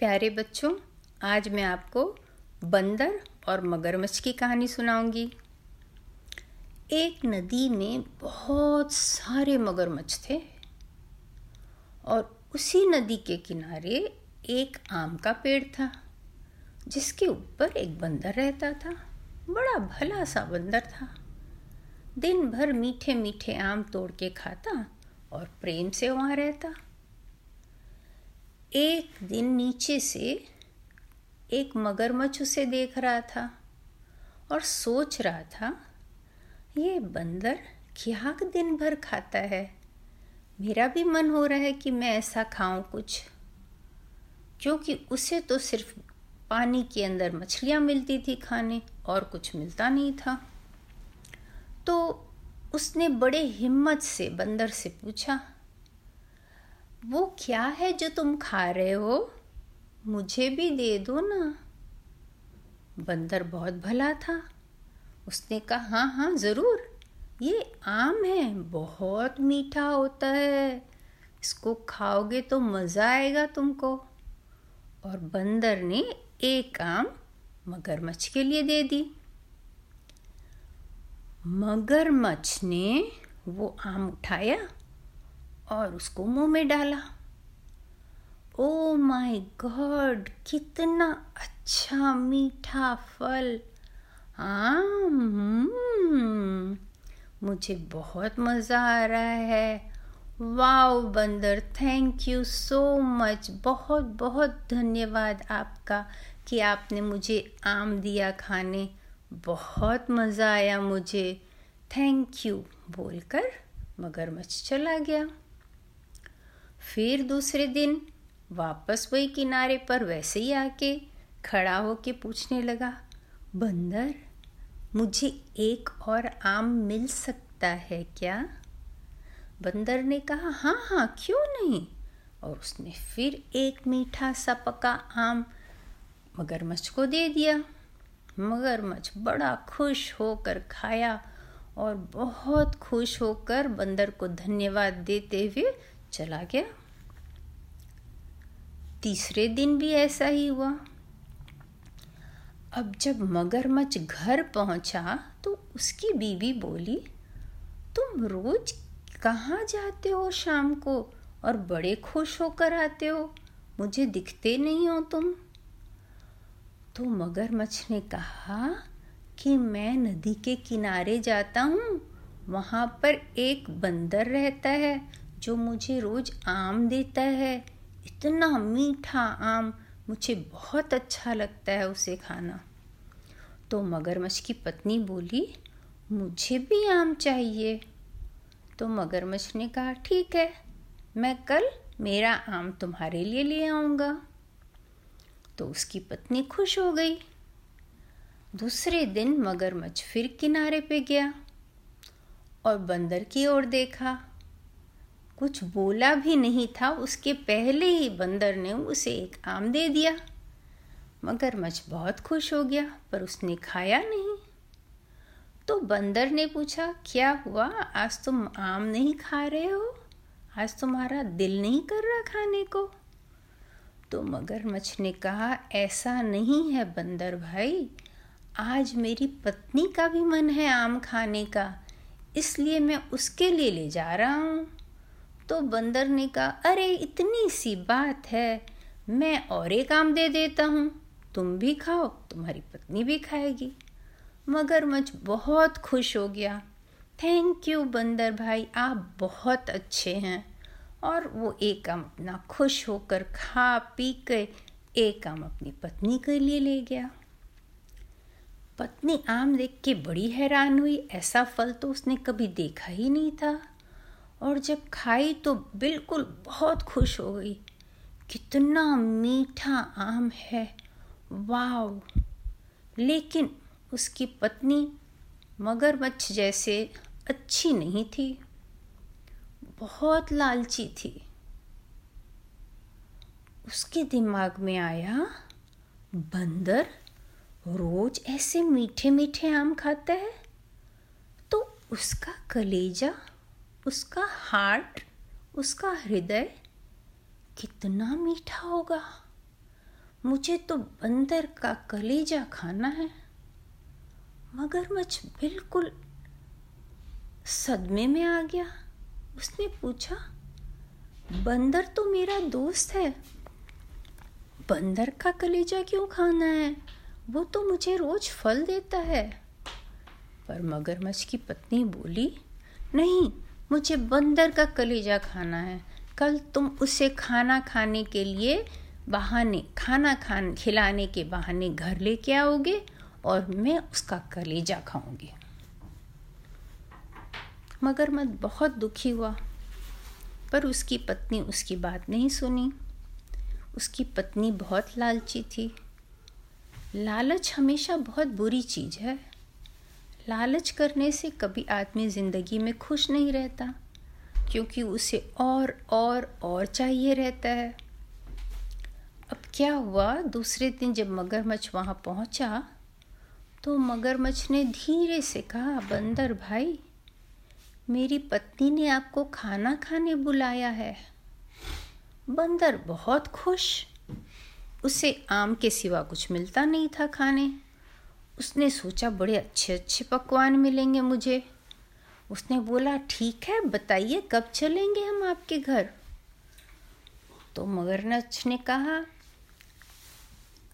प्यारे बच्चों, आज मैं आपको बंदर और मगरमच्छ की कहानी सुनाऊँगी। एक नदी में बहुत सारे मगरमच्छ थे और उसी नदी के किनारे एक आम का पेड़ था, जिसके ऊपर एक बंदर रहता था। बड़ा भला सा बंदर था। दिन भर मीठे मीठे आम तोड़ के खाता और प्रेम से वहाँ रहता। एक दिन नीचे से एक मगरमच्छ उसे देख रहा था और सोच रहा था, ये बंदर क्या दिन भर खाता है? मेरा भी मन हो रहा है कि मैं ऐसा खाऊं कुछ, क्योंकि उसे तो सिर्फ़ पानी के अंदर मछलियाँ मिलती थी खाने और कुछ मिलता नहीं था। तो उसने बड़े हिम्मत से बंदर से पूछा वो क्या है जो तुम खा रहे हो? मुझे भी दे दो ना। बंदर बहुत भला था। उसने कहा हाँ हाँ ज़रूर। ये आम है, बहुत मीठा होता है। इसको खाओगे तो मज़ा आएगा तुमको। और बंदर ने एक आम मगरमच्छ के लिए दे दी। मगरमच्छ ने वो आम उठाया और उसको मुँह में डाला। ओ माय गॉड कितना अच्छा मीठा फल। आम हम्म, मुझे बहुत मज़ा आ रहा है। वाओ बंदर थैंक यू सो मच। बहुत बहुत धन्यवाद आपका कि आपने मुझे आम दिया खाने। बहुत मज़ा आया मुझे। थैंक यू बोलकर मगरमच्छ चला गया। फिर दूसरे दिन वापस वही किनारे पर वैसे ही आके खड़ा होके पूछने लगा, बंदर, मुझे एक और आम मिल सकता है क्या? बंदर ने कहा हाँ हाँ क्यों नहीं? और उसने फिर एक मीठा सा पका आम मगरमच्छ को दे दिया। मगरमच्छ बड़ा खुश होकर खाया और बहुत खुश होकर बंदर को धन्यवाद देते हुए चला गया। तीसरे दिन भी ऐसा ही हुआ। अब जब मगरमच्छ घर पहुँचा तो उसकी बीवी बोली, तुम रोज कहाँ जाते हो शाम को और बड़े खुश होकर आते हो? मुझे दिखते नहीं हो तुम। तो मगरमच्छ ने कहा कि मैं नदी के किनारे जाता हूँ, वहाँ पर एक बंदर रहता है। जो मुझे रोज आम देता है। इतना मीठा आम मुझे बहुत अच्छा लगता है उसे खाना। तो मगरमच्छ की पत्नी बोली, मुझे भी आम चाहिए। तो मगरमच्छ ने कहा, ठीक है, मैं कल मेरा आम तुम्हारे लिए ले आऊँगा। तो उसकी पत्नी खुश हो गई। दूसरे दिन मगरमच्छ फिर किनारे पे गया और बंदर की ओर देखा। कुछ बोला भी नहीं था, उसके पहले ही बंदर ने उसे एक आम दे दिया। मगरमच्छ बहुत खुश हो गया, पर उसने खाया नहीं। तो बंदर ने पूछा, क्या हुआ? आज तुम आम नहीं खा रहे हो? आज तुम्हारा दिल नहीं कर रहा खाने को? तो मगरमच्छ ने कहा, ऐसा नहीं है बंदर भाई। आज मेरी पत्नी का भी मन है आम खाने का, इसलिए मैं उसके लिए ले जा रहा हूँ। तो बंदर ने कहा, अरे, इतनी सी बात है। मैं और एक आम दे देता हूँ। तुम भी खाओ, तुम्हारी पत्नी भी खाएगी। मगरमच्छ बहुत खुश हो गया। थैंक यू बंदर भाई, आप बहुत अच्छे हैं। और वो एक आम अपना खुश होकर खा पी के एक आम अपनी पत्नी के लिए ले गया। पत्नी आम देख के बड़ी हैरान हुई। ऐसा फल तो उसने कभी देखा ही नहीं था। और जब खाई तो बिल्कुल बहुत खुश हो गई। कितना मीठा आम है। वाव लेकिन उसकी पत्नी मगरमच्छ जैसे अच्छी नहीं थी। बहुत लालची थी। उसके दिमाग में आया, बंदर रोज ऐसे मीठे मीठे आम खाता है? तो उसका कलेजा उसका हार्ट, उसका हृदय कितना मीठा होगा। मुझे तो बंदर का कलेजा खाना है मगरमच्छ बिल्कुल सदमे में आ गया। उसने पूछा, बंदर तो मेरा दोस्त है, बंदर का कलेजा क्यों खाना है? वो तो मुझे रोज फल देता है। पर मगरमच्छ की पत्नी बोली, नहीं मुझे बंदर का कलेजा खाना है। कल तुम उसे खाना खाने के लिए बहाने, खाना खान, खिलाने के बहाने घर लेके आओगे और मैं उसका कलेजा खाऊँगी। मगरमच्छ बहुत दुखी हुआ, पर उसकी पत्नी उसकी बात नहीं सुनी। उसकी पत्नी बहुत लालची थी। लालच हमेशा बहुत बुरी चीज़ है। लालच करने से कभी आदमी ज़िंदगी में खुश नहीं रहता, क्योंकि उसे और और और चाहिए रहता है। अब क्या हुआ, दूसरे दिन जब मगरमच्छ वहाँ पहुँचा तो मगरमच्छ ने धीरे से कहा, बंदर भाई, मेरी पत्नी ने आपको खाना खाने बुलाया है। बंदर बहुत खुश। उसे आम के सिवा कुछ मिलता नहीं था खाने। उसने सोचा, बड़े अच्छे अच्छे पकवान मिलेंगे मुझे। उसने बोला, ठीक है, बताइए, कब चलेंगे हम आपके घर? तो मगरनच ने कहा,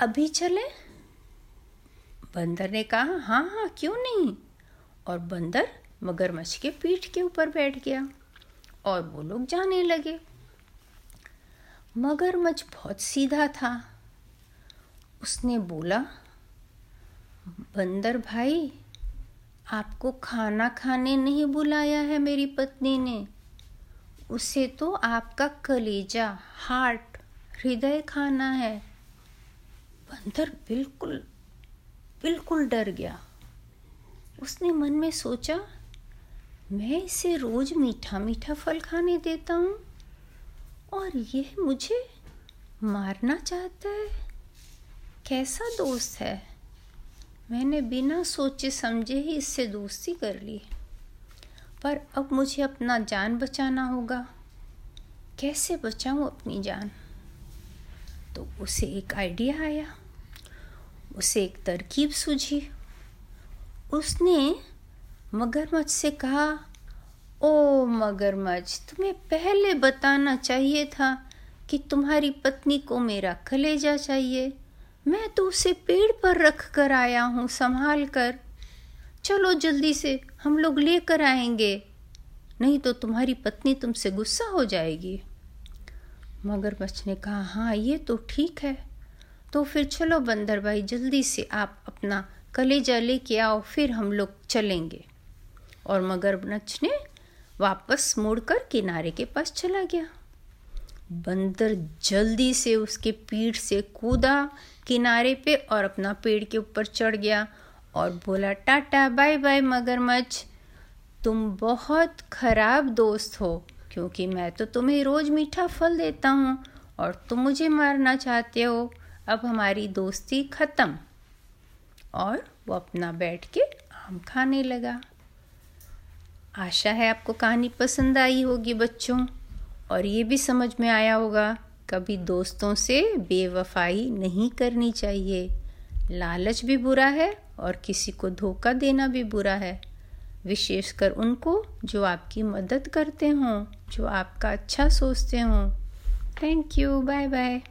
अभी चले? बंदर ने कहा हाँ हाँ क्यों नहीं? और बंदर मगरमच्छ के पीठ के ऊपर बैठ गया और वो लोग जाने लगे। मगरमच्छ बहुत सीधा था। उसने बोला बंदर भाई, आपको खाना खाने नहीं बुलाया है मेरी पत्नी ने। उसे तो आपका कलेजा, हार्ट, हृदय खाना है। बंदर बिल्कुल बिल्कुल डर गया। उसने मन में सोचा, मैं इसे रोज मीठा मीठा फल खाने देता हूँ, और यह मुझे मारना चाहता है। कैसा दोस्त है? मैंने बिना सोचे समझे ही इससे दोस्ती कर ली। पर अब मुझे अपना जान बचाना होगा। कैसे बचाऊं अपनी जान? तो उसे एक आइडिया आया। उसे एक तरकीब सूझी। उसने मगरमच्छ से कहा, ओ मगरमच्छ, तुम्हें पहले बताना चाहिए था कि तुम्हारी पत्नी को मेरा कलेजा चाहिए। मैं तो उसे पेड़ पर रख कर आया हूँ, संभाल कर। चलो जल्दी से, हम लोग लेकर आएँगे। नहीं तो तुम्हारी पत्नी तुमसे गुस्सा हो जाएगी। मगरमच्छ ने कहा हाँ ये तो ठीक है। तो फिर चलो बंदर भाई, जल्दी से आप अपना कलेजा लेके आओ, फिर हम लोग चलेंगे। और मगरमच्छ ने वापस मुड़कर किनारे के पास चला गया। बंदर जल्दी से उसके पीठ से कूदा किनारे पे और अपना पेड़ के ऊपर चढ़ गया और बोला, टाटा, बाय बाय, मगरमच्छ। तुम बहुत खराब दोस्त हो, क्योंकि मैं तो तुम्हें रोज़ मीठा फल देता हूँ और तुम मुझे मारना चाहते हो। अब हमारी दोस्ती ख़त्म। और वो अपना बैठ के आम खाने लगा। आशा है आपको कहानी पसंद आई होगी, बच्चों। और ये भी समझ में आया होगा, कभी दोस्तों से बेवफाई नहीं करनी चाहिए। लालच भी बुरा है और किसी को धोखा देना भी बुरा है। विशेषकर उनको जो आपकी मदद करते हों, जो आपका अच्छा सोचते हों। Thank you bye bye